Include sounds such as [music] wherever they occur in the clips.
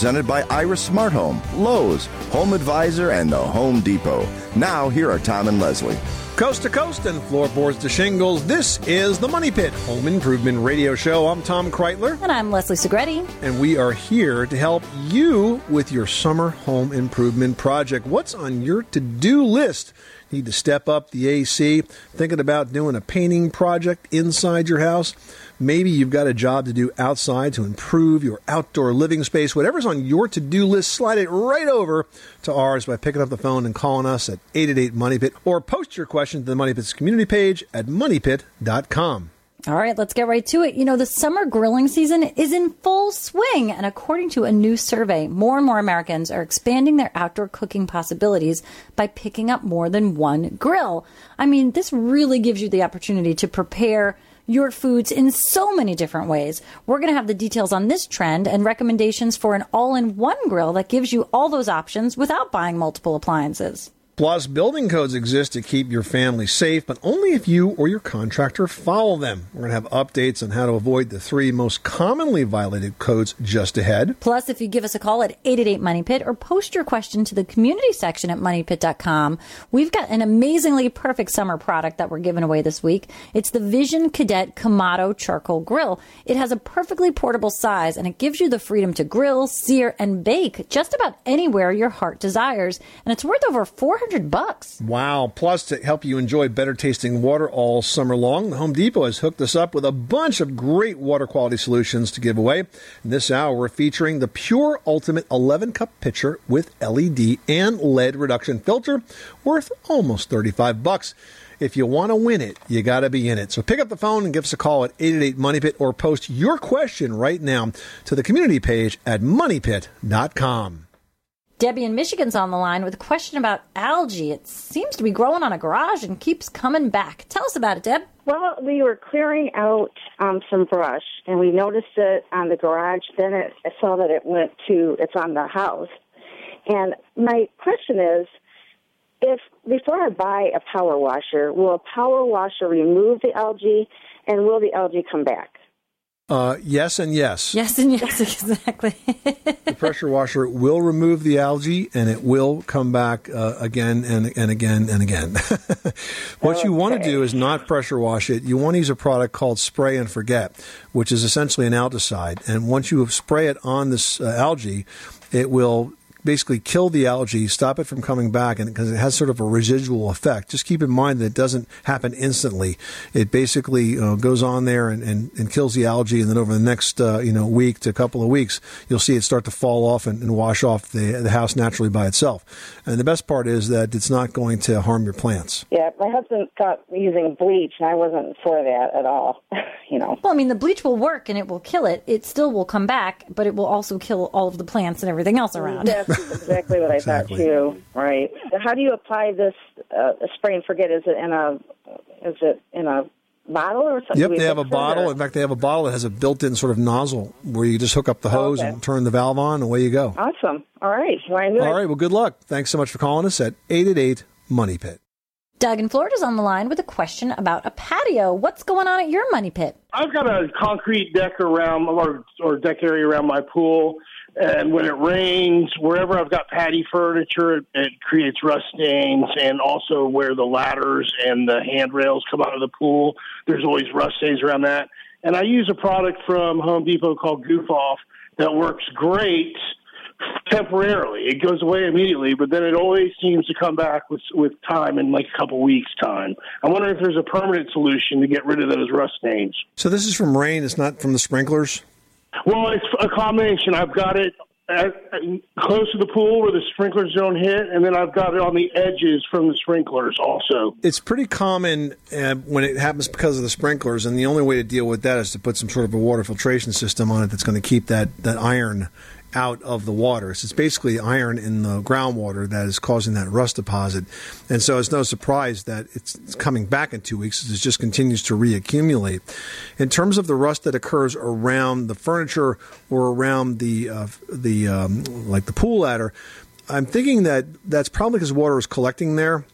Presented by Iris Smart Home, Lowe's, Home Advisor, and the Home Depot. Now, here are Tom and Leslie. Coast to coast and floorboards to shingles, this is the Money Pit Home Improvement Radio Show. I'm Tom Kraeutler, And I'm Leslie Segrete. and we are here to help you with your summer home improvement project. What's on your to do list? Need to step up the AC? Thinking about doing a painting project inside your house? Maybe you've got a job to do outside to improve your outdoor living space. Whatever's on your to do list, slide it right over to ours by picking up the phone and calling us at 888 Money Pit or post your question to the Money Pit's community page at moneypit.com. All right, let's get right to it. You know, the summer grilling season is in full swing, and according to a new survey, more and more Americans are expanding their outdoor cooking possibilities by picking up more than one grill. I mean, this really gives you the opportunity to prepare your foods in so many different ways. We're going to have the details on this trend and recommendations for an all in one grill that gives you all those options without buying multiple appliances. Plus, building codes exist to keep your family safe, but only if you or your contractor follow them. We're going to have updates on how to avoid the three most commonly violated codes just ahead. Plus, if you give us a call at 888 Money Pit or post your question to the community section at moneypit.com, we've got an amazingly perfect summer product that we're giving away this week. It's the Vision Cadet Kamado Charcoal Grill. It has a perfectly portable size and it gives you the freedom to grill, sear, and bake just about anywhere your heart desires. And it's worth over 400 bucks. Wow. Plus, to help you enjoy better tasting water all summer long, the Home Depot has hooked us up with a bunch of great water quality solutions to give away. In this hour, we're featuring the PUR Ultimate 11 cup pitcher with LED and lead reduction filter worth almost 35 bucks. If you want to win it, you got to be in it. So pick up the phone and give us a call at 888 Money Pit or post your question right now to the community page at moneypit.com. Debbie in Michigan's on the line with a question about algae. It seems to be growing on a garage and keeps coming back. Tell us about it, Deb. Well, we were clearing out um, some brush, and we noticed it on the garage. Then it, I saw that it went to it's on the house. And my question is, if before I buy a power washer, will a power washer remove the algae, and will the algae come back? Uh, yes and yes. Yes, and yes, [laughs] exactly. the pressure washer will remove the algae and it will come back uh, again and, and again and again. [laughs] what you want to do is not pressure wash it. You want to use a product called spray and forget, which is essentially an algaecide. And once you spray it on this uh, algae, it will basically kill the algae, stop it from coming back, and because it has sort of a residual effect. Just keep in mind that it doesn't happen instantly. It basically uh, goes on there and, and, and kills the algae, and then over the next uh, you know week to a couple of weeks, you'll see it start to fall off and, and wash off the the house naturally by itself. And the best part is that it's not going to harm your plants. Yeah, my husband thought using bleach, and I wasn't for that at all. [laughs] you know. Well, I mean, the bleach will work and it will kill it. It still will come back, but it will also kill all of the plants and everything else around. That's exactly what I Exactly. thought too. Right. How do you apply this uh, spray and forget? Is it in a is it in a bottle or something? Yep, they have a bottle. or- In fact, they have a bottle that has a built-in sort of nozzle where you just hook up the hose Okay. and turn the valve on, and away you go. Awesome. All right. Well, I knew All it. right, well, good luck. Thanks so much for calling us at 888 Money Pit. Doug in Florida's on the line with a question about a patio. What's going on at your money pit? I've got a concrete deck around or or deck area around my pool, and when it rains, wherever I've got patty furniture, it, it creates rust stains, and also where the ladders and the handrails come out of the pool, there's always rust stains around that. And I use a product from Home Depot called Goof Off that works great temporarily. It goes away immediately, but then it always seems to come back with with time in like a couple weeks time. I wonder if there's a permanent solution to get rid of those rust stains. So this is from rain. It's not from the sprinklers. Well, it's a combination. I've got it at, close to the pool where the sprinklers don't hit, and then I've got it on the edges from the sprinklers also. It's pretty common uh, when it happens because of the sprinklers, and the only way to deal with that is to put some sort of a water filtration system on it that's going to keep that, that iron out of the water. So it's basically iron in the groundwater that is causing that rust deposit. And so it's no surprise that it's, coming back in two weeks. It just continues to reaccumulate. In terms of the rust that occurs around the furniture or around the, uh, the um, like the pool ladder, I'm thinking that that's probably because water is collecting there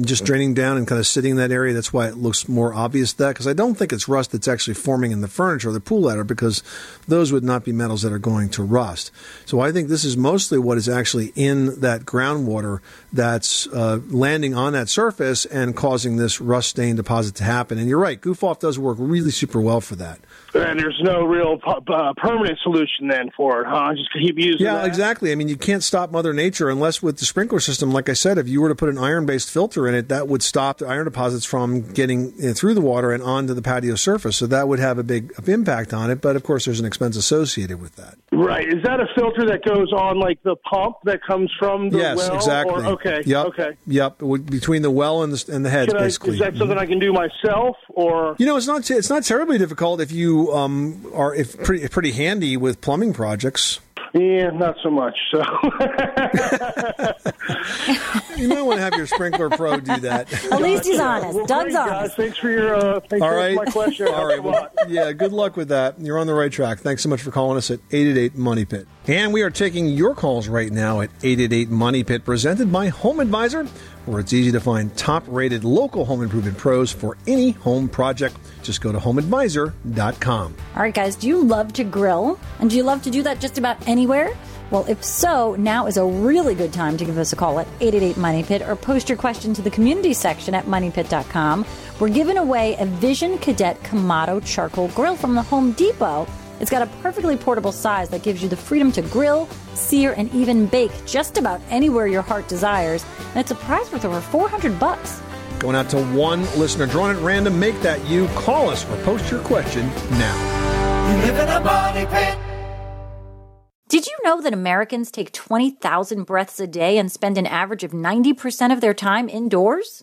just draining down and kind of sitting in that area. That's why it looks more obvious that because I don't think it's rust that's actually forming in the furniture or the pool ladder because those would not be metals that are going to rust. So I think this is mostly what is actually in that groundwater that's uh, landing on that surface and causing this rust stain deposit to happen. And you're right, goof off does work really super well for that. And there's no real uh, permanent solution then for it, huh? Just keep using. Yeah, that? exactly. I mean, you can't stop Mother Nature unless with the sprinkler system, like I said, if you were to put an iron-based filter in it, that would stop the iron deposits from getting you through the water and onto the patio surface. So that would have a big impact on it. But of course, there's an expense associated with that. Right. Is that a filter that goes on like the pump that comes from the yes, well? exactly. Or, okay. Yep. Okay. Yep. Between the well and the, and the Can I, basically. is that something I can do myself, or you know, it's not it's not terribly difficult if you um, are if pretty pretty handy with plumbing projects. Yeah, not so much. So [laughs] you might want to have your sprinkler pro do that. At least he's honest. Well, Doug's great, honest. Guys. Thanks for your uh, thanks All for my question. All right. Well, yeah, good luck with that. You're on the right track. Thanks so much for calling us at 888 Money Pit. And we are taking your calls right now at 888 Money Pit, presented by Home Advisor, where it's easy to find top rated local home improvement pros for any home project. Just go to homeadvisor.com. All right, guys, do you love to grill? And do you love to do that just about anywhere? Well, if so, now is a really good time to give us a call at 888 Money Pit or post your question to the community section at moneypit.com. We're giving away a Vision Cadet Kamado charcoal grill from the Home Depot. It's got a perfectly portable size that gives you the freedom to grill, sear, and even bake just about anywhere your heart desires. And it's a prize worth over 400 bucks. Going out to one listener, drawn at random. Make that you. Call us or post your question now. You live in a money pit. Did you know that Americans take 20,000 breaths a day and spend an average of 90% of their time indoors?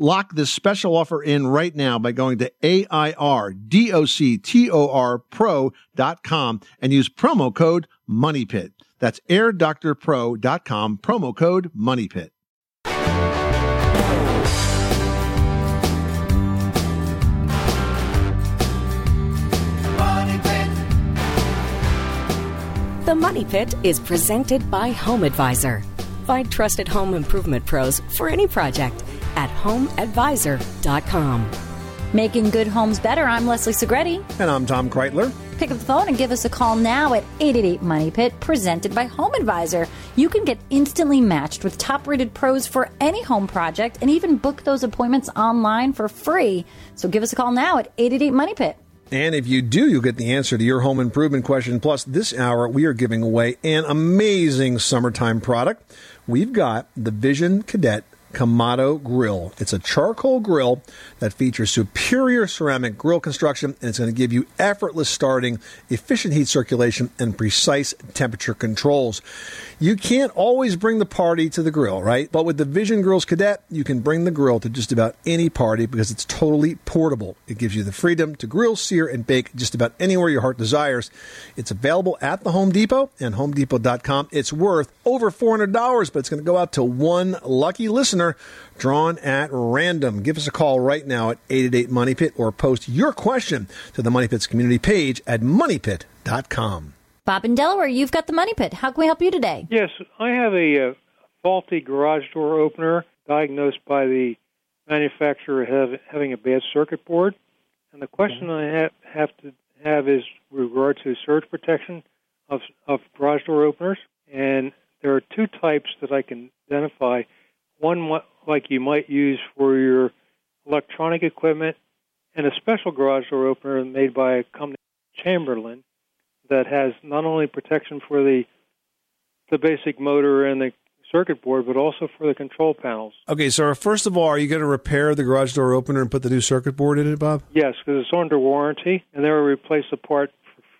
Lock this special offer in right now by going to AIRDOCTOR and use promo code MONEYPIT. That's airdoctorpro.com, promo code MONEYPIT. Money pit. The Money Pit is presented by Home Advisor. Find trusted home improvement pros for any project at homeadvisor.com. Making good homes better. I'm Leslie Segrete. And I'm Tom Kraeutler. Pick up the phone and give us a call now at 888 Money Pit, presented by Home Advisor. You can get instantly matched with top rated pros for any home project and even book those appointments online for free. So give us a call now at 888 Money Pit. And if you do, you'll get the answer to your home improvement question. Plus, this hour, we are giving away an amazing summertime product. We've got the Vision Cadet Kamado Grill. It's a charcoal grill that features superior ceramic grill construction and it's going to give you effortless starting, efficient heat circulation, and precise temperature controls. You can't always bring the party to the grill, right? But with the Vision Grills Cadet, you can bring the grill to just about any party because it's totally portable. It gives you the freedom to grill, sear, and bake just about anywhere your heart desires. It's available at the Home Depot and HomeDepot.com. It's worth over $400, but it's going to go out to one lucky listener drawn at random. Give us a call right now at 888 Money Pit or post your question to the Money Pit's community page at moneypit.com. Bob in Delaware, you've got the Money Pit. How can we help you today? Yes, I have a uh, faulty garage door opener diagnosed by the manufacturer have, having a bad circuit board. And the question I have, have to have is with regard to surge protection of, of garage door openers. And there are two types that I can identify. One like you might use for your electronic equipment, and a special garage door opener made by a company Chamberlain that has not only protection for the the basic motor and the circuit board, but also for the control panels. Okay, so first of all, are you going to repair the garage door opener and put the new circuit board in it, Bob? Yes, because it's under warranty, and they will replace the part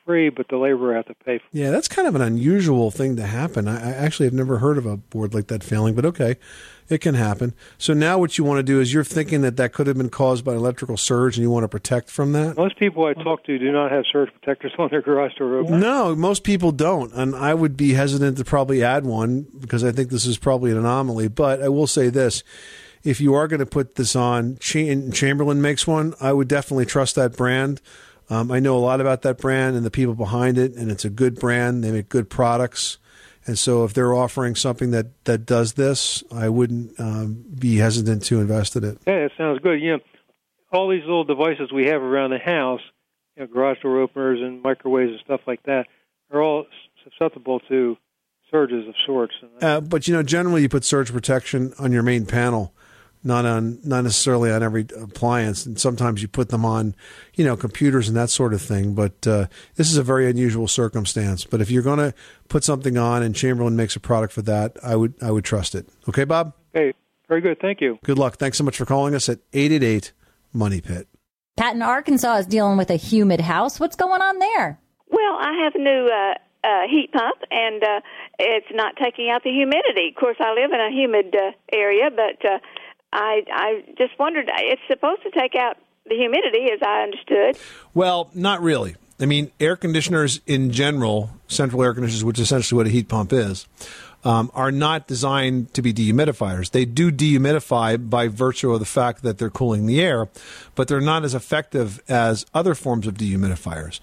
free, but the laborer have to pay for. it. Yeah, that's kind of an unusual thing to happen. I, I actually have never heard of a board like that failing, but okay, it can happen. So now what you want to do is you're thinking that that could have been caused by an electrical surge and you want to protect from that? Most people I talk to do not have surge protectors on their garage door opener. No, most people don't, and I would be hesitant to probably add one because I think this is probably an anomaly. But I will say this: if you are going to put this on, Chamberlain makes one. I would definitely trust that brand. Um, I know a lot about that brand and the people behind it, and it's a good brand. They make good products, and so if they're offering something that that does this, I wouldn't um, be hesitant to invest in it. Yeah, that sounds good. You know, all these little devices we have around the house, you know, garage door openers and microwaves and stuff like that, are all susceptible to surges of sorts. Uh, but you know, generally you put surge protection on your main panel, not on not necessarily on every appliance. And sometimes you put them on, you know, computers and that sort of thing. But uh, this is a very unusual circumstance. But if you're going to put something on, and Chamberlain makes a product for that, I would I would trust it. Okay, Bob. Okay, very good. Thank you. Good luck. Thanks so much for calling us at eight eight eight Money Pit. Pat in Arkansas is dealing with a humid house. What's going on there? Well, I have a new uh, uh, heat pump, and uh, it's not taking out the humidity. Of course, I live in a humid uh, area, but uh, I I just wondered. It's supposed to take out the humidity, as I understood. Well, not really. I mean, air conditioners in general, central air conditioners, which is essentially what a heat pump is, um, are not designed to be dehumidifiers. They do dehumidify by virtue of the fact that they're cooling the air, but they're not as effective as other forms of dehumidifiers.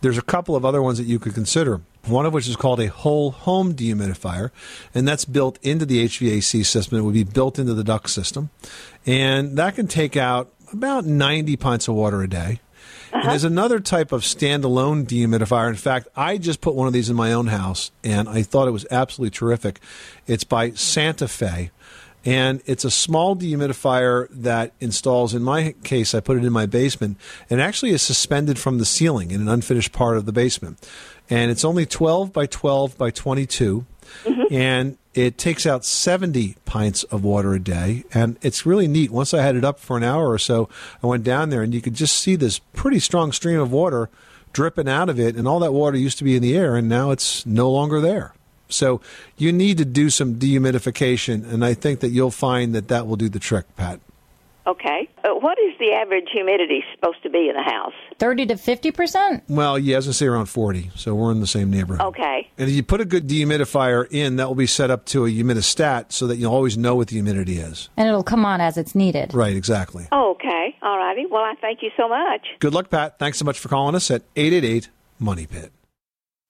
There's a couple of other ones that you could consider. One of which is called a whole home dehumidifier, and that's built into the HVAC system. It would be built into the duct system, and that can take out about 90 pints of water a day. And uh-huh. there's another type of standalone dehumidifier. In fact, I just put one of these in my own house, and I thought it was absolutely terrific. It's by Santa Fe, and it's a small dehumidifier that installs. In my case, I put it in my basement, and actually is suspended from the ceiling in an unfinished part of the basement. And it's only 12 by 12 by 22 mm-hmm. and it takes out 70 pints of water a day. And it's really neat. Once i had it up for an hour or so i went down there and you could just see this pretty strong stream of water dripping out of it. And all that water used to be in the air and now it's no longer there. So you need to do some dehumidification and i think that you'll find that that will do the trick pat Okay. Uh, what is the average humidity supposed to be in the house? 30 to 50%? well yeah as i say around 40 so we're in the same neighborhood Okay. And if you put a good dehumidifier in, that will be set up to a humidistat so that you'll always know what the humidity is. And it'll come on as it's needed. Right, exactly. Oh, okay. All righty. Well, I thank you so much. Good luck, Pat. Thanks so much for calling us at 888 Money Pit.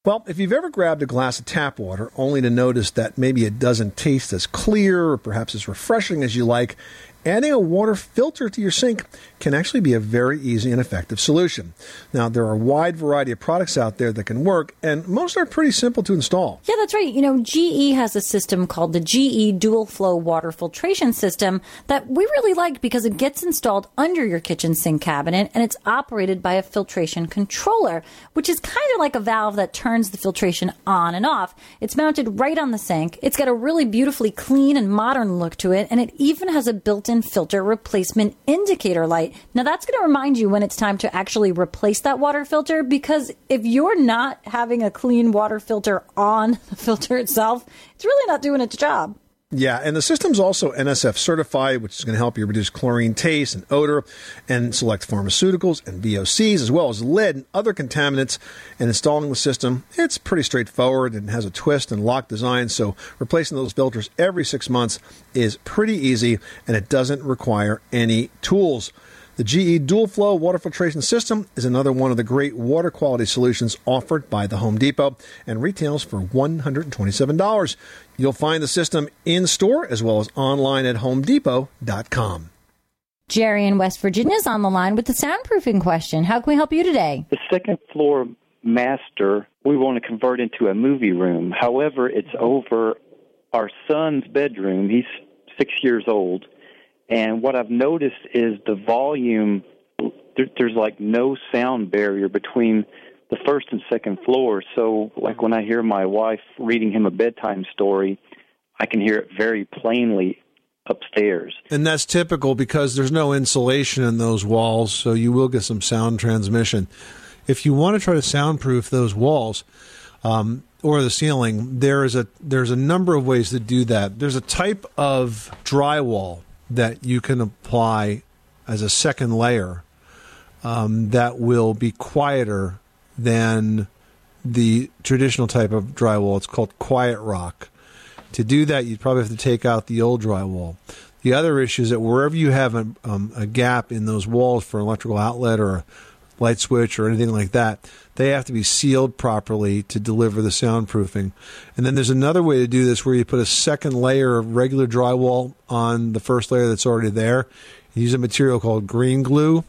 Well, if you've ever grabbed a glass of tap water only to notice that maybe it doesn't taste as clear or perhaps as refreshing as you like, adding a water filter to your sink can actually be a very easy and effective solution. Now, there are a wide variety of products out there that can work, and most are pretty simple to install. Yeah, that's right. You know, GE has a system called the GE Dual Flow Water Filtration System that we really like because it gets installed under your kitchen sink cabinet and it's operated by a filtration controller, which is kind of like a valve that turns the filtration on and off. It's mounted right on the sink. It's got a really beautifully clean and modern look to it, and it even has a built in filter replacement indicator light. Now, that's going to remind you when it's time to actually replace that water filter because if you're not having a clean water filter on [laughs] the filter itself, it's really not doing its job. Yeah, and the system's also NSF certified, which is going to help you reduce chlorine taste and odor and select pharmaceuticals and VOCs, as well as lead and other contaminants. And installing the system, it's pretty straightforward and has a twist and lock design, so replacing those filters every six months is pretty easy and it doesn't require any tools. The GE Dual Flow Water Filtration System is another one of the great water quality solutions offered by the Home Depot and retails for $127. You'll find the system in store as well as online at homedepot.com. Jerry in West Virginia is on the line with the soundproofing question. How can we help you today? The second floor master, we want to convert into a movie room. However, it's over our son's bedroom. He's six years old. And what I've noticed is the volume, there, there's like no sound barrier between the first and second floor. So, like when I hear my wife reading him a bedtime story, I can hear it very plainly upstairs. And that's typical because there's no insulation in those walls, so you will get some sound transmission. If you want to try to soundproof those walls um, or the ceiling, there is a there's a number of ways to do that. There's a type of drywall that you can apply as a second layer um, that will be quieter than the traditional type of drywall. It's called quiet rock. To do that, you'd probably have to take out the old drywall. The other issue is that wherever you have a, um, a gap in those walls for an electrical outlet or light switch or anything like that, they have to be sealed properly to deliver the soundproofing. And then there's another way to do this where you put a second layer of regular drywall on the first layer that's already there. You use a material called green glue,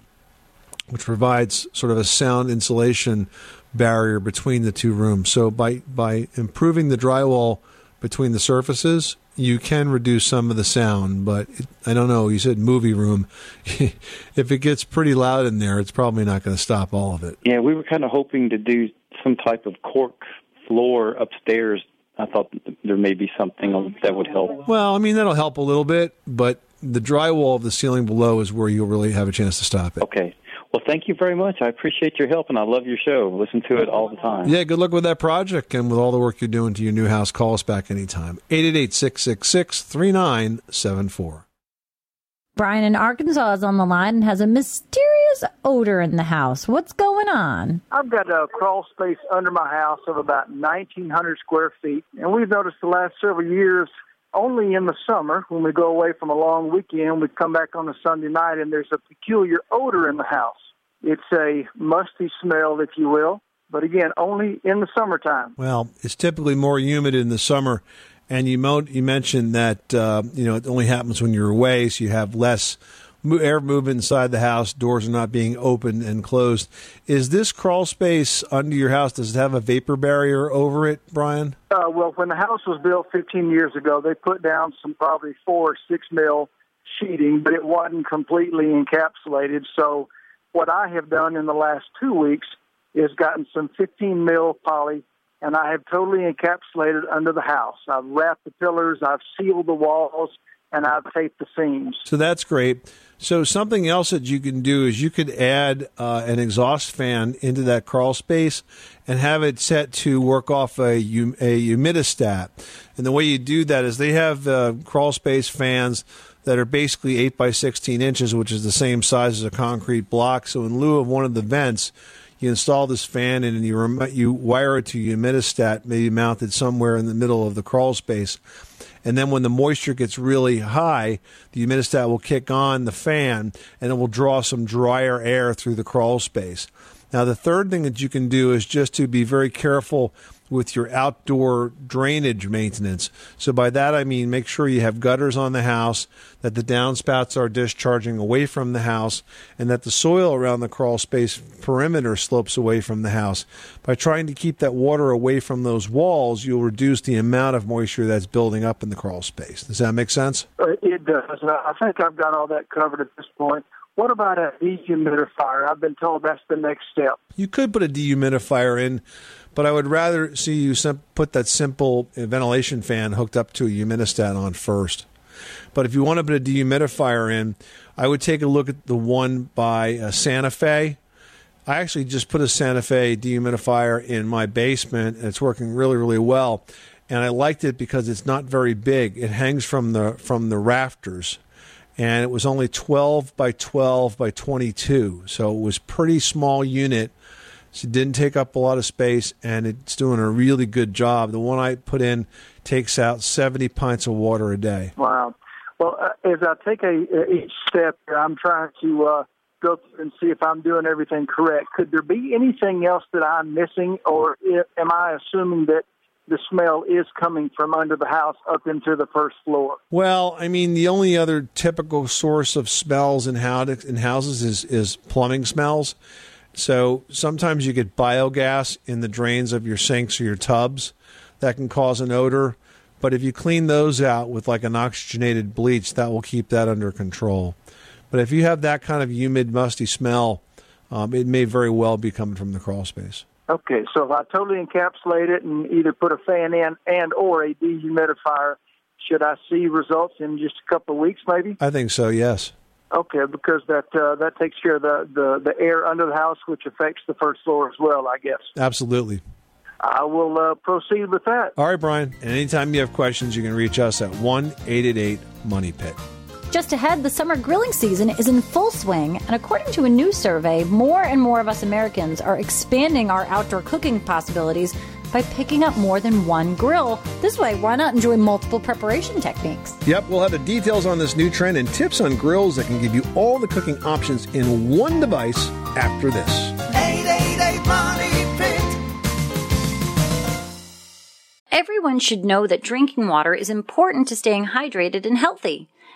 which provides sort of a sound insulation barrier between the two rooms. So by by improving the drywall between the surfaces, you can reduce some of the sound, but it, I don't know. You said movie room. [laughs] if it gets pretty loud in there, it's probably not going to stop all of it. Yeah, we were kind of hoping to do some type of cork floor upstairs. I thought there may be something that would help. Well, I mean that'll help a little bit, but the drywall of the ceiling below is where you'll really have a chance to stop it. Okay. Well, thank you very much. I appreciate your help, and I love your show. Listen to it all the time. Yeah, good luck with that project and with all the work you're doing to your new house. Call us back anytime. 888-666-3974. Brian in Arkansas is on the line and has a mysterious odor in the house. What's going on? I've got a crawl space under my house of about 1,900 square feet, and we've noticed the last several years, only in the summer when we go away from a long weekend, we come back on a Sunday night, and there's a peculiar odor in the house. It's a musty smell, if you will, but again, only in the summertime. Well, it's typically more humid in the summer, and you mo- you mentioned that uh, you know it only happens when you're away, so you have less air movement inside the house. Doors are not being opened and closed. Is this crawl space under your house? Does it have a vapor barrier over it, Brian? Uh, well, when the house was built 15 years ago, they put down some probably four or six mil sheeting, but it wasn't completely encapsulated. So, what I have done in the last two weeks is gotten some 15 mil poly, and I have totally encapsulated under the house. I've wrapped the pillars, I've sealed the walls, and I've taped the seams. So that's great. So something else that you can do is you could add uh, an exhaust fan into that crawl space and have it set to work off a, a humidistat. And the way you do that is they have uh, crawl space fans that are basically 8 by 16 inches, which is the same size as a concrete block. So in lieu of one of the vents, you install this fan and you rem- you wire it to humidistat, maybe mounted somewhere in the middle of the crawl space. And then when the moisture gets really high, the humidistat will kick on the fan and it will draw some drier air through the crawl space. Now, the third thing that you can do is just to be very careful with your outdoor drainage maintenance. So by that I mean make sure you have gutters on the house, that the downspouts are discharging away from the house, and that the soil around the crawl space perimeter slopes away from the house. By trying to keep that water away from those walls, you'll reduce the amount of moisture that's building up in the crawl space. Does that make sense? Uh, It does. I think I've got all that covered at this point. What about a dehumidifier? I've been told that's the next step. You could put a dehumidifier in, but I would rather see you put that simple ventilation fan hooked up to a humidistat on first. But if you want to put a dehumidifier in, I would take a look at the one by uh, Santa Fe. I actually just put a Santa Fe dehumidifier in my basement, and it's working really, really well. And I liked it because it's not very big. It hangs from the from the rafters, and it was only 12 by 12 by 22, so it was pretty small unit. So it didn't take up a lot of space, and it's doing a really good job. The one I put in takes out 70 pints of water a day. Wow. Well, uh, as I take a, each step I'm trying to uh, go through and see if I'm doing everything correct. Could there be anything else that I'm missing, or i am I assuming that the smell is coming from under the house up into the first floor? Well, I mean, the only other typical source of smells in, how in houses is, is plumbing smells. So sometimes you get biogas in the drains of your sinks or your tubs that can cause an odor. But if you clean those out with like an oxygenated bleach, that will keep that under control. But if you have that kind of humid, musty smell, um, it may very well be coming from the crawl space. Okay, so if I totally encapsulate it and either put a fan in and or a dehumidifier, should I see results in just a couple of weeks, maybe? I think so. Yes. Okay, because that uh, that takes care of the, the the air under the house, which affects the first floor as well, I guess. Absolutely. I will uh, proceed with that. All right, Brian. And anytime you have questions, you can reach us at one eight eight eight Money Pit. Just ahead, the summer grilling season is in full swing, and according to a new survey, more and more of us Americans are expanding our outdoor cooking possibilities by picking up more than one grill. This way, why not enjoy multiple preparation techniques? Yep, we'll have the details on this new trend and tips on grills that can give you all the cooking options in one device after this. 888 Money Pit. Everyone should know that drinking water is important to staying hydrated and healthy.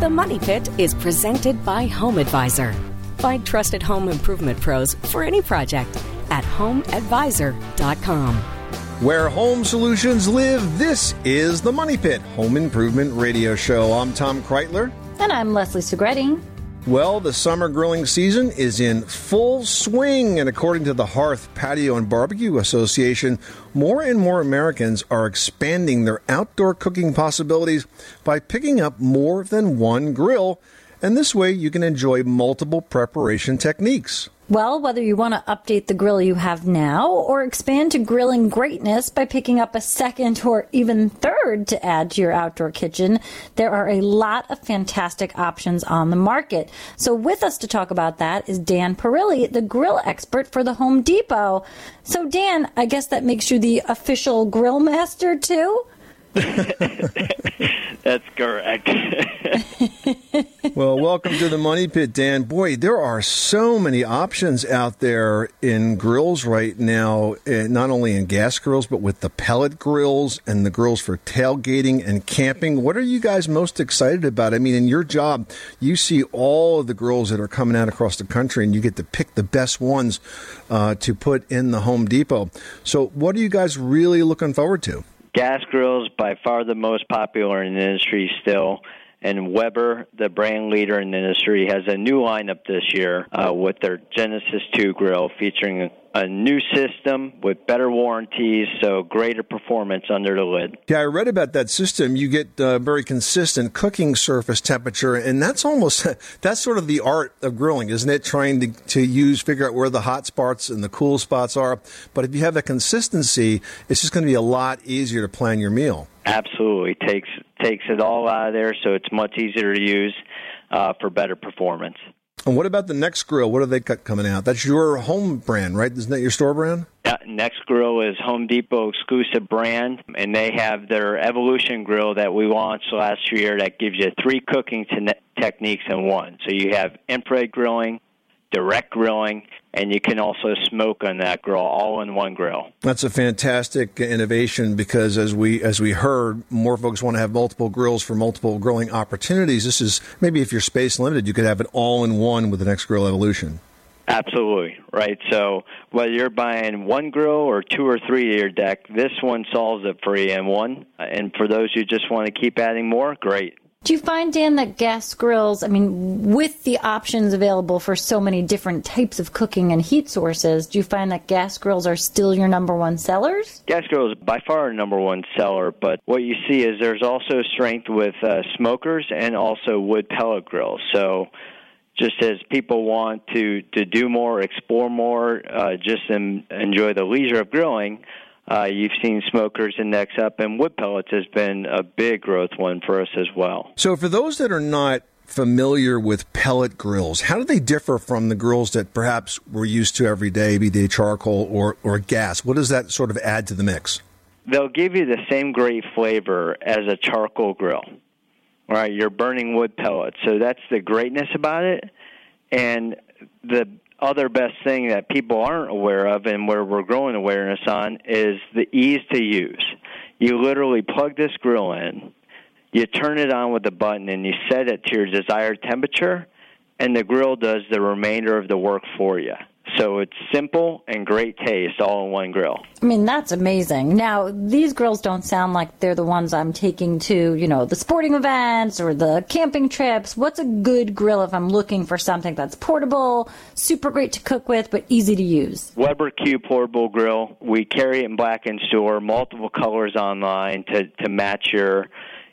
The Money Pit is presented by Home Advisor. Find trusted home improvement pros for any project at homeadvisor.com. Where home solutions live, this is the Money Pit Home Improvement Radio Show. I'm Tom Kraeutler. And I'm Leslie Segrete. Well, the summer grilling season is in full swing, and according to the Hearth Patio and Barbecue Association, more and more Americans are expanding their outdoor cooking possibilities by picking up more than one grill, and this way you can enjoy multiple preparation techniques. Well, whether you want to update the grill you have now or expand to grilling greatness by picking up a second or even third to add to your outdoor kitchen, there are a lot of fantastic options on the market. So, with us to talk about that is Dan Perilli, the grill expert for the Home Depot. So, Dan, I guess that makes you the official grill master too? [laughs] That's correct. [laughs] [laughs] well, welcome to the Money Pit, Dan. Boy, there are so many options out there in grills right now, eh, not only in gas grills, but with the pellet grills and the grills for tailgating and camping. What are you guys most excited about? I mean, in your job, you see all of the grills that are coming out across the country, and you get to pick the best ones uh, to put in the Home Depot. So, what are you guys really looking forward to? Gas grills by far the most popular in the industry still. And Weber, the brand leader in the industry, has a new lineup this year uh, with their Genesis 2 grill featuring a, a new system with better warranties, so greater performance under the lid. Yeah, I read about that system. You get uh, very consistent cooking surface temperature, and that's almost [laughs] that's sort of the art of grilling, isn't it? Trying to, to use figure out where the hot spots and the cool spots are. But if you have that consistency, it's just going to be a lot easier to plan your meal. Absolutely takes takes it all out of there, so it's much easier to use uh, for better performance. And what about the Nexgrill? What have they got coming out? That's your home brand, right? Isn't that your store brand? Uh, Nexgrill is Home Depot exclusive brand, and they have their Evolution Grill that we launched last year that gives you three cooking te- techniques in one. So you have infrared grilling, direct grilling, and you can also smoke on that grill all in one grill. That's a fantastic innovation because as we as we heard, more folks want to have multiple grills for multiple grilling opportunities. This is maybe if you're space limited, you could have it all in one with the Nexgrill evolution. Absolutely, right. So whether you're buying one grill or two or three to your deck, this one solves it for you in one. And for those who just want to keep adding more, great. Do you find, Dan, that gas grills, I mean, with the options available for so many different types of cooking and heat sources, do you find that gas grills are still your number one sellers? Gas grill is by far our number one seller, but what you see is there's also strength with uh, smokers and also wood pellet grills. So just as people want to, to do more, explore more, uh, just en- enjoy the leisure of grilling, uh, you've seen smokers index up, and wood pellets has been a big growth one for us as well. So, for those that are not familiar with pellet grills, how do they differ from the grills that perhaps we're used to every day, be they charcoal or, or gas? What does that sort of add to the mix? They'll give you the same great flavor as a charcoal grill. Right, you're burning wood pellets, so that's the greatness about it. And the other best thing that people aren't aware of and where we're growing awareness on is the ease to use. You literally plug this grill in, you turn it on with a button, and you set it to your desired temperature, and the grill does the remainder of the work for you. So it's simple and great taste all in one grill. I mean, that's amazing. Now, these grills don't sound like they're the ones I'm taking to, you know, the sporting events or the camping trips. What's a good grill if I'm looking for something that's portable, super great to cook with, but easy to use? Weber Q portable grill. We carry it in black in store, multiple colors online to, to match your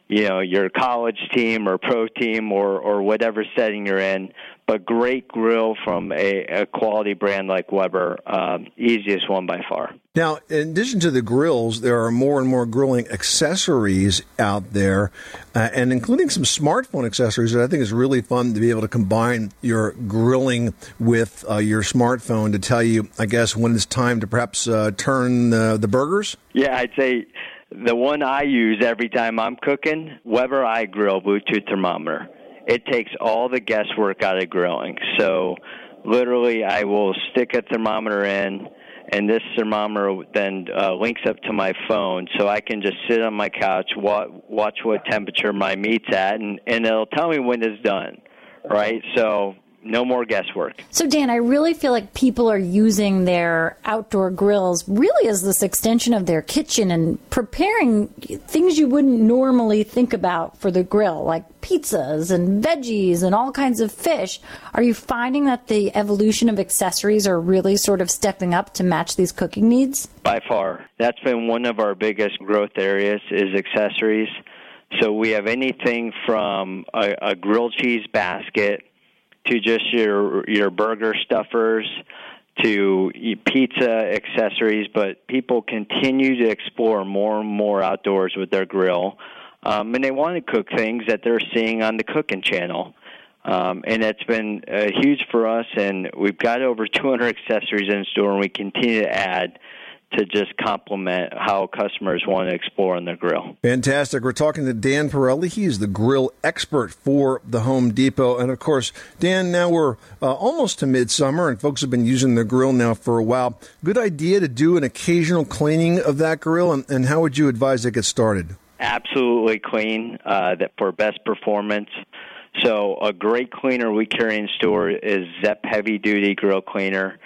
you know your college team or pro team or or whatever setting you're in but great grill from a, a quality brand like Weber, um, easiest one by far. Now, in addition to the grills, there are more and more grilling accessories out there, uh, and including some smartphone accessories that I think is really fun to be able to combine your grilling with uh, your smartphone to tell you, I guess, when it's time to perhaps uh, turn the burgers. Yeah, I'd say the one I use every time I'm cooking, Weber iGrill Bluetooth thermometer it takes all the guesswork out of grilling. So literally, I will stick a thermometer in, and this thermometer then uh, links up to my phone, so I can just sit on my couch, watch, watch what temperature my meat's at, and, and it'll tell me when it's done. Right, so no more guesswork. So, Dan, I really feel like people are using their outdoor grills really as this extension of their kitchen and preparing things you wouldn't normally think about for the grill, like pizzas and veggies and all kinds of fish. Are you finding that the evolution of accessories are really sort of stepping up to match these cooking needs? By far. That's been one of our biggest growth areas is accessories. So we have anything from a, a grilled cheese basket to just your your burger stuffers to pizza accessories, but people continue to explore more and more outdoors with their grill. Um, and they want to cook things that they're seeing on the cooking channel. Um, and it's been uh, huge for us, and we've got over 200 accessories in store, and we continue to add to just complement how customers want to explore on their grill. Fantastic. We're talking to Dan Pirelli. He's the grill expert for the Home Depot. And of course, Dan, now we're uh, almost to midsummer and folks have been using the grill now for a while. Good idea to do an occasional cleaning of that grill. And, and how would you advise it get started? Absolutely clean uh, that for best performance. So, a great cleaner we carry in store is Zep Heavy Duty Grill Cleaner.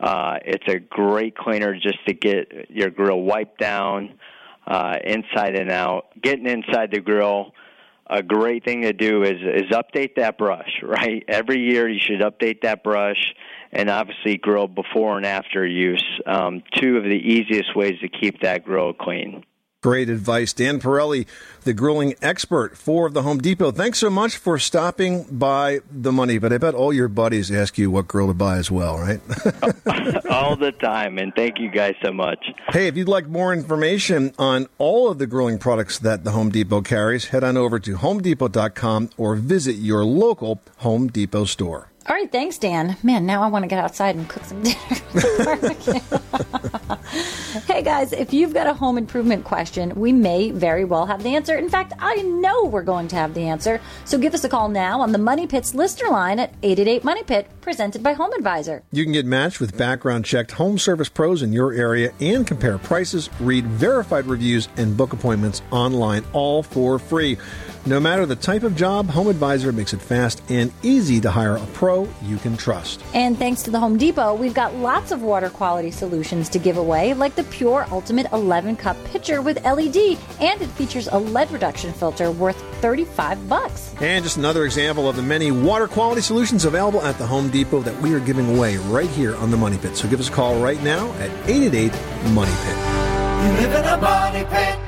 Uh, it's a great cleaner just to get your grill wiped down uh, inside and out. Getting inside the grill, a great thing to do is is update that brush. [laughs] Right, every year you should update that brush, and obviously grill before and after use. Um, two of the easiest ways to keep that grill clean. Great advice. Dan Pirelli, the grilling expert for the Home Depot. Thanks so much for stopping by the money. But I bet all your buddies ask you what grill to buy as well, right? [laughs] all the time. And thank you guys so much. Hey, if you'd like more information on all of the grilling products that the Home Depot carries, head on over to homedepot.com or visit your local Home Depot store. All right, thanks, Dan. Man, now I want to get outside and cook some dinner. [laughs] hey, guys, if you've got a home improvement question, we may very well have the answer. In fact, I know we're going to have the answer. So give us a call now on the Money Pit's listener line at 888 Money Pit, presented by HomeAdvisor. You can get matched with background checked home service pros in your area and compare prices, read verified reviews, and book appointments online, all for free. No matter the type of job, HomeAdvisor makes it fast and easy to hire a pro you can trust. And thanks to the Home Depot, we've got lots of water quality solutions to give away, like the PUR Ultimate 11 cup pitcher with LED, and it features a lead reduction filter worth 35 bucks. And just another example of the many water quality solutions available at the Home Depot that we are giving away right here on the Money Pit. So give us a call right now at 888 Money Pit. You live in a money pit.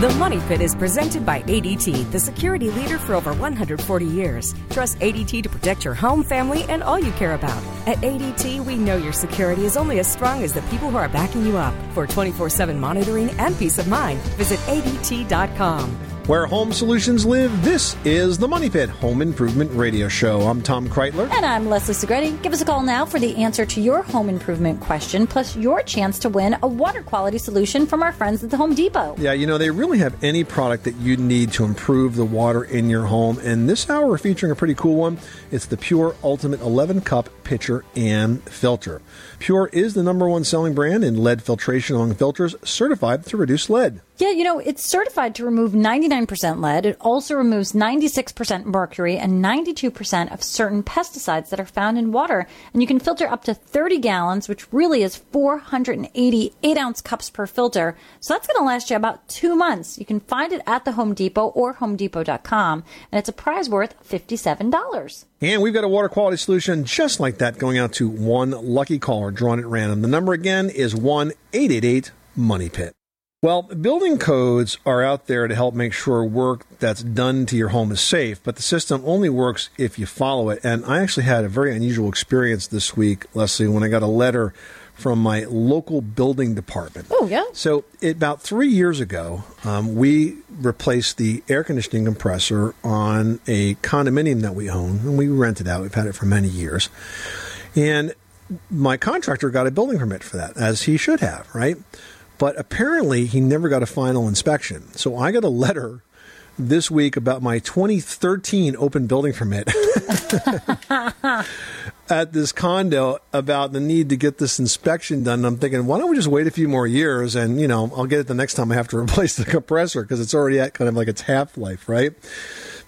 The Money Pit is presented by ADT, the security leader for over 140 years. Trust ADT to protect your home, family, and all you care about. At ADT, we know your security is only as strong as the people who are backing you up. For 24 7 monitoring and peace of mind, visit ADT.com. Where home solutions live, this is the Money Pit Home Improvement Radio Show. I'm Tom Kraeutler. And I'm Leslie Segrete. Give us a call now for the answer to your home improvement question, plus your chance to win a water quality solution from our friends at the Home Depot. Yeah, you know, they really have any product that you need to improve the water in your home. And this hour, we're featuring a pretty cool one. It's the PUR Ultimate 11 Cup Pitcher and Filter. PUR is the number one selling brand in lead filtration among filters, certified to reduce lead. Yeah, you know, it's certified to remove 99% lead. It also removes 96% mercury and 92% of certain pesticides that are found in water. And you can filter up to 30 gallons, which really is 480 8 ounce cups per filter. So that's going to last you about two months. You can find it at the Home Depot or HomeDepot.com. And it's a prize worth $57. And we've got a water quality solution just like that going out to one lucky caller drawn at random. The number again is 1 888 Money Pit. Well, building codes are out there to help make sure work that's done to your home is safe, but the system only works if you follow it. And I actually had a very unusual experience this week, Leslie, when I got a letter from my local building department. Oh, yeah. So, it, about three years ago, um, we replaced the air conditioning compressor on a condominium that we own, and we rent it out. We've had it for many years. And my contractor got a building permit for that, as he should have, right? But apparently, he never got a final inspection. So, I got a letter this week about my 2013 open building permit [laughs] [laughs] at this condo about the need to get this inspection done. And I'm thinking, why don't we just wait a few more years and, you know, I'll get it the next time I have to [laughs] replace the compressor because it's already at kind of like its half life, right?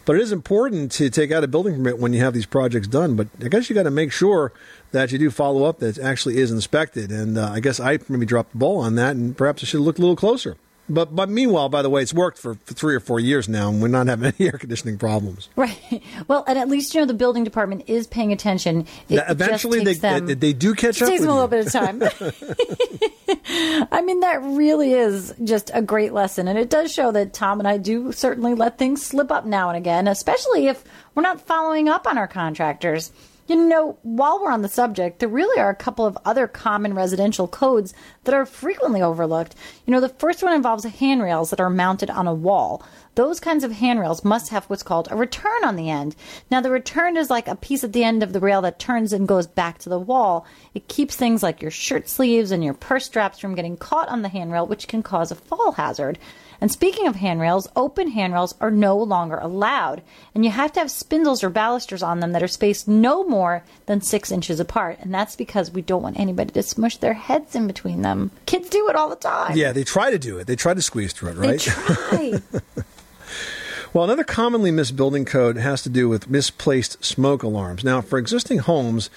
But it is important to take out a building permit when you have these projects done. But I guess you got to make sure that you do follow up that it actually is inspected. And uh, I guess I maybe dropped the ball on that, and perhaps I should have looked a little closer. But but meanwhile, by the way, it's worked for, for three or four years now, and we're not having any [laughs] air conditioning problems. Right. Well, and at least you know the building department is paying attention. It, Yeah, eventually, they, them, they they do catch it up. takes them a little bit of time. [laughs] [laughs] I mean, that really is just a great lesson, and it does show that Tom and I do certainly let things slip up now and again, especially if we're not following up on our contractors. You know, while we're on the subject, there really are a couple of other common residential codes that are frequently overlooked. You know, the first one involves handrails that are mounted on a wall. Those kinds of handrails must have what's called a return on the end. Now, the return is like a piece at the end of the rail that turns and goes back to the wall. It keeps things like your shirt sleeves and your purse straps from getting caught on the handrail, which can cause a fall hazard. And speaking of handrails, open handrails are no longer allowed. And you have to have spindles or balusters on them that are spaced no more than six inches apart. And that's because we don't want anybody to smush their heads in between them. Kids do it all the time. Yeah, they try to do it. They try to squeeze through it, They right? try. [laughs] Well, another commonly missed building code has to do with misplaced smoke alarms. Now, for existing homes,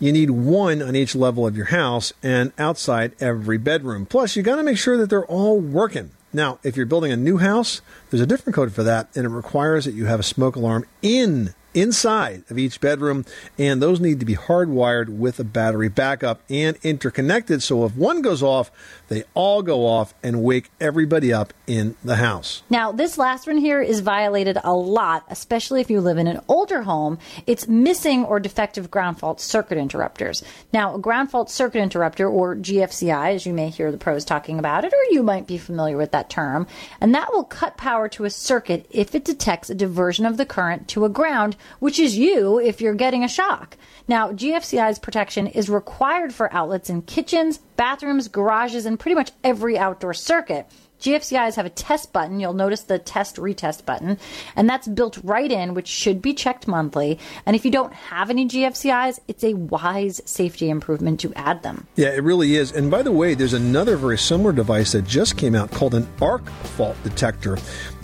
you need one on each level of your house and outside every bedroom. Plus, you got to make sure that they're all working. Now, if you're building a new house, there's a different code for that, and it requires that you have a smoke alarm in inside of each bedroom, and those need to be hardwired with a battery backup and interconnected. So if one goes off, they all go off and wake everybody up in the house. Now, this last one here is violated a lot, especially if you live in an older home. It's missing or defective ground fault circuit interrupters. Now, a ground fault circuit interrupter, or GFCI, as you may hear the pros talking about it, or you might be familiar with that term, and that will cut power to a circuit if it detects a diversion of the current to a ground, which is you if you're getting a shock. Now, GFCI's protection is required for outlets in kitchens, bathrooms, garages, and pretty much every outdoor circuit. GFCIs have a test button. You'll notice the test retest button, and that's built right in, which should be checked monthly. And if you don't have any GFCIs, it's a wise safety improvement to add them. Yeah, it really is. And by the way, there's another very similar device that just came out called an arc fault detector.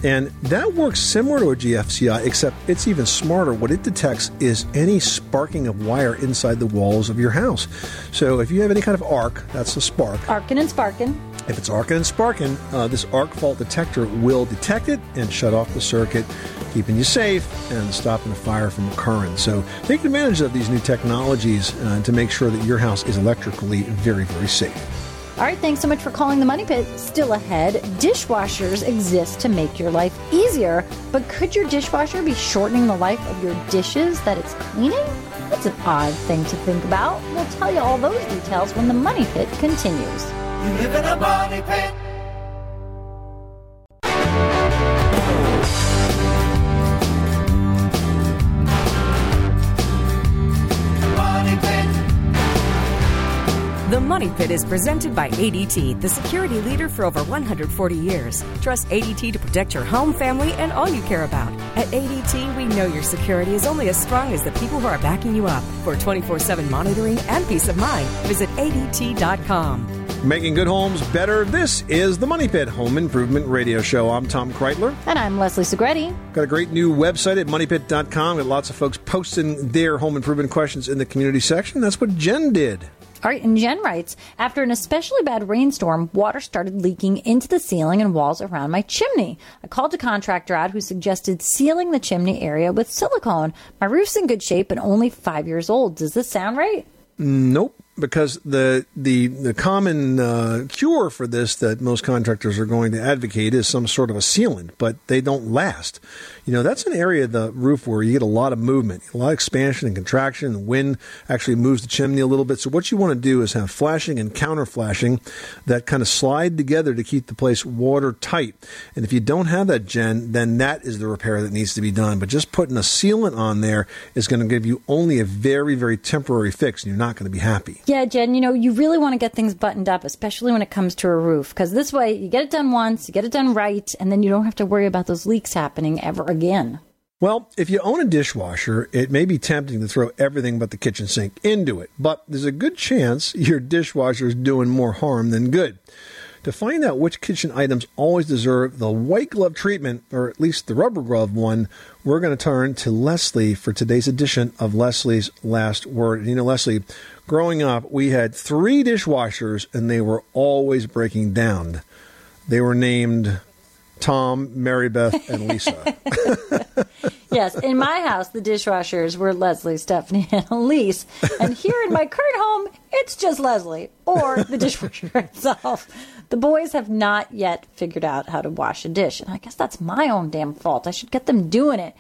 And that works similar to a GFCI, except it's even smarter. What it detects is any sparking of wire inside the walls of your house. So if you have any kind of arc, that's a spark. Arcing and sparking. If it's arcing and sparking, uh, this arc fault detector will detect it and shut off the circuit, keeping you safe and stopping the fire from occurring. So take advantage of these new technologies uh, to make sure that your house is electrically very, very safe. All right, thanks so much for calling the Money Pit. Still ahead, dishwashers exist to make your life easier, but could your dishwasher be shortening the life of your dishes that it's cleaning? That's an odd thing to think about. We'll tell you all those details when the Money Pit continues. You live in a money pit. Money Pit is presented by ADT, the security leader for over 140 years. Trust ADT to protect your home, family, and all you care about. At ADT, we know your security is only as strong as the people who are backing you up. For 24 7 monitoring and peace of mind, visit ADT.com. Making good homes better. This is the Money Pit Home Improvement Radio Show. I'm Tom Kraeutler. And I'm Leslie Segrete. Got a great new website at moneypit.com. Got lots of folks posting their home improvement questions in the community section. That's what Jen did. All right, and Jen writes After an especially bad rainstorm, water started leaking into the ceiling and walls around my chimney. I called a contractor out who suggested sealing the chimney area with silicone. My roof's in good shape and only five years old. Does this sound right? Nope. because the the the common uh, cure for this that most contractors are going to advocate is some sort of a sealant, but they don't last. You know, that's an area of the roof where you get a lot of movement, a lot of expansion and contraction. The wind actually moves the chimney a little bit. So what you want to do is have flashing and counter flashing that kind of slide together to keep the place watertight. And if you don't have that, Jen, then that is the repair that needs to be done. But just putting a sealant on there is going to give you only a very, very temporary fix, and you're not going to be happy. Yeah, Jen, you know, you really want to get things buttoned up, especially when it comes to a roof, because this way you get it done once, you get it done right, and then you don't have to worry about those leaks happening ever again. Well, if you own a dishwasher, it may be tempting to throw everything but the kitchen sink into it, but there's a good chance your dishwasher is doing more harm than good. To find out which kitchen items always deserve the white glove treatment, or at least the rubber glove one, we're going to turn to Leslie for today's edition of Leslie's Last Word. And you know, Leslie, growing up, we had three dishwashers and they were always breaking down. They were named Tom, Mary Beth, and Lisa. [laughs] yes, in my house, the dishwashers were Leslie, Stephanie, [laughs] and Elise. And here in my current home, it's just Leslie or the dishwasher [laughs] itself. The boys have not yet figured out how to wash a dish. And I guess that's my own damn fault. I should get them doing it.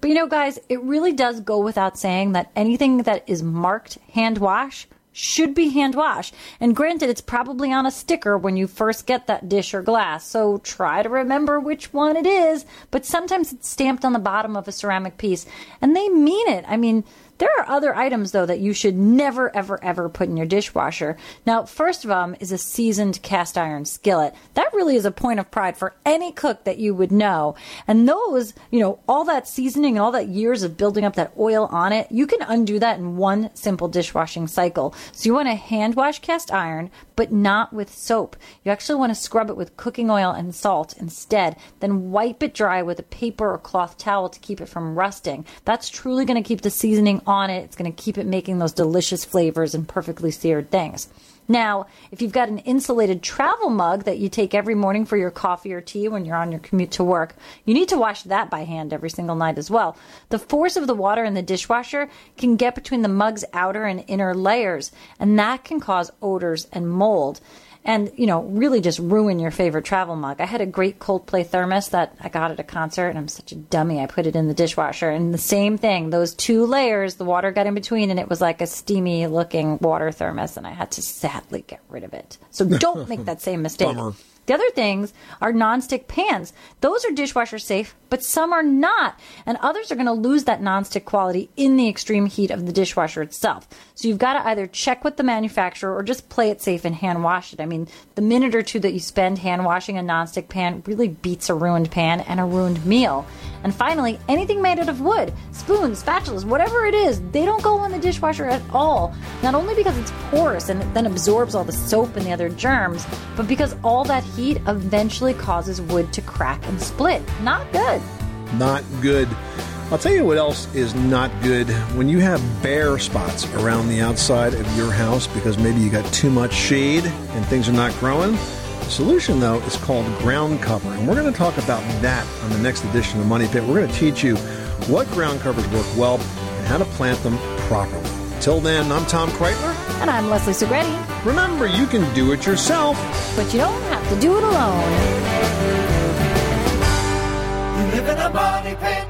But you know, guys, it really does go without saying that anything that is marked hand wash should be hand washed. And granted, it's probably on a sticker when you first get that dish or glass, so try to remember which one it is. But sometimes it's stamped on the bottom of a ceramic piece, and they mean it. I mean, there are other items, though, that you should never, ever, ever put in your dishwasher. Now, first of them um, is a seasoned cast iron skillet. That really is a point of pride for any cook that you would know. And those, you know, all that seasoning and all that years of building up that oil on it, you can undo that in one simple dishwashing cycle. So you want to hand wash cast iron, but not with soap. You actually want to scrub it with cooking oil and salt instead, then wipe it dry with a paper or cloth towel to keep it from rusting. That's truly going to keep the seasoning on it. It's going to keep it making those delicious flavors and perfectly seared things. Now, if you've got an insulated travel mug that you take every morning for your coffee or tea when you're on your commute to work, you need to wash that by hand every single night as well. The force of the water in the dishwasher can get between the mug's outer and inner layers, and that can cause odors and mold and you know really just ruin your favorite travel mug. I had a great Coldplay thermos that I got at a concert, and I'm such a dummy. I put it in the dishwasher, and the same thing. Those two layers, the water got in between, and it was like a steamy looking water thermos, and I had to sadly get rid of it. So don't make that same mistake. Bummer. The other things are nonstick pans. Those are dishwasher safe, but some are not. And others are going to lose that nonstick quality in the extreme heat of the dishwasher itself. So you've got to either check with the manufacturer or just play it safe and hand wash it. I mean, the minute or two that you spend hand washing a nonstick pan really beats a ruined pan and a ruined meal. And finally, anything made out of wood, spoons, spatulas, whatever it is, they don't go in the dishwasher at all. Not only because it's porous and it then absorbs all the soap and the other germs, but because all that heat eventually causes wood to crack and split. Not good. Not good. I'll tell you what else is not good. When you have bare spots around the outside of your house because maybe you got too much shade and things are not growing, the solution, though, is called ground cover. And we're going to talk about that on the next edition of Money Pit. We're going to teach you what ground covers work well and how to plant them properly. Till then, I'm Tom Kraeutler. And I'm Leslie Segrete. Remember, you can do it yourself. But you don't have to do it alone. You live in a money pit.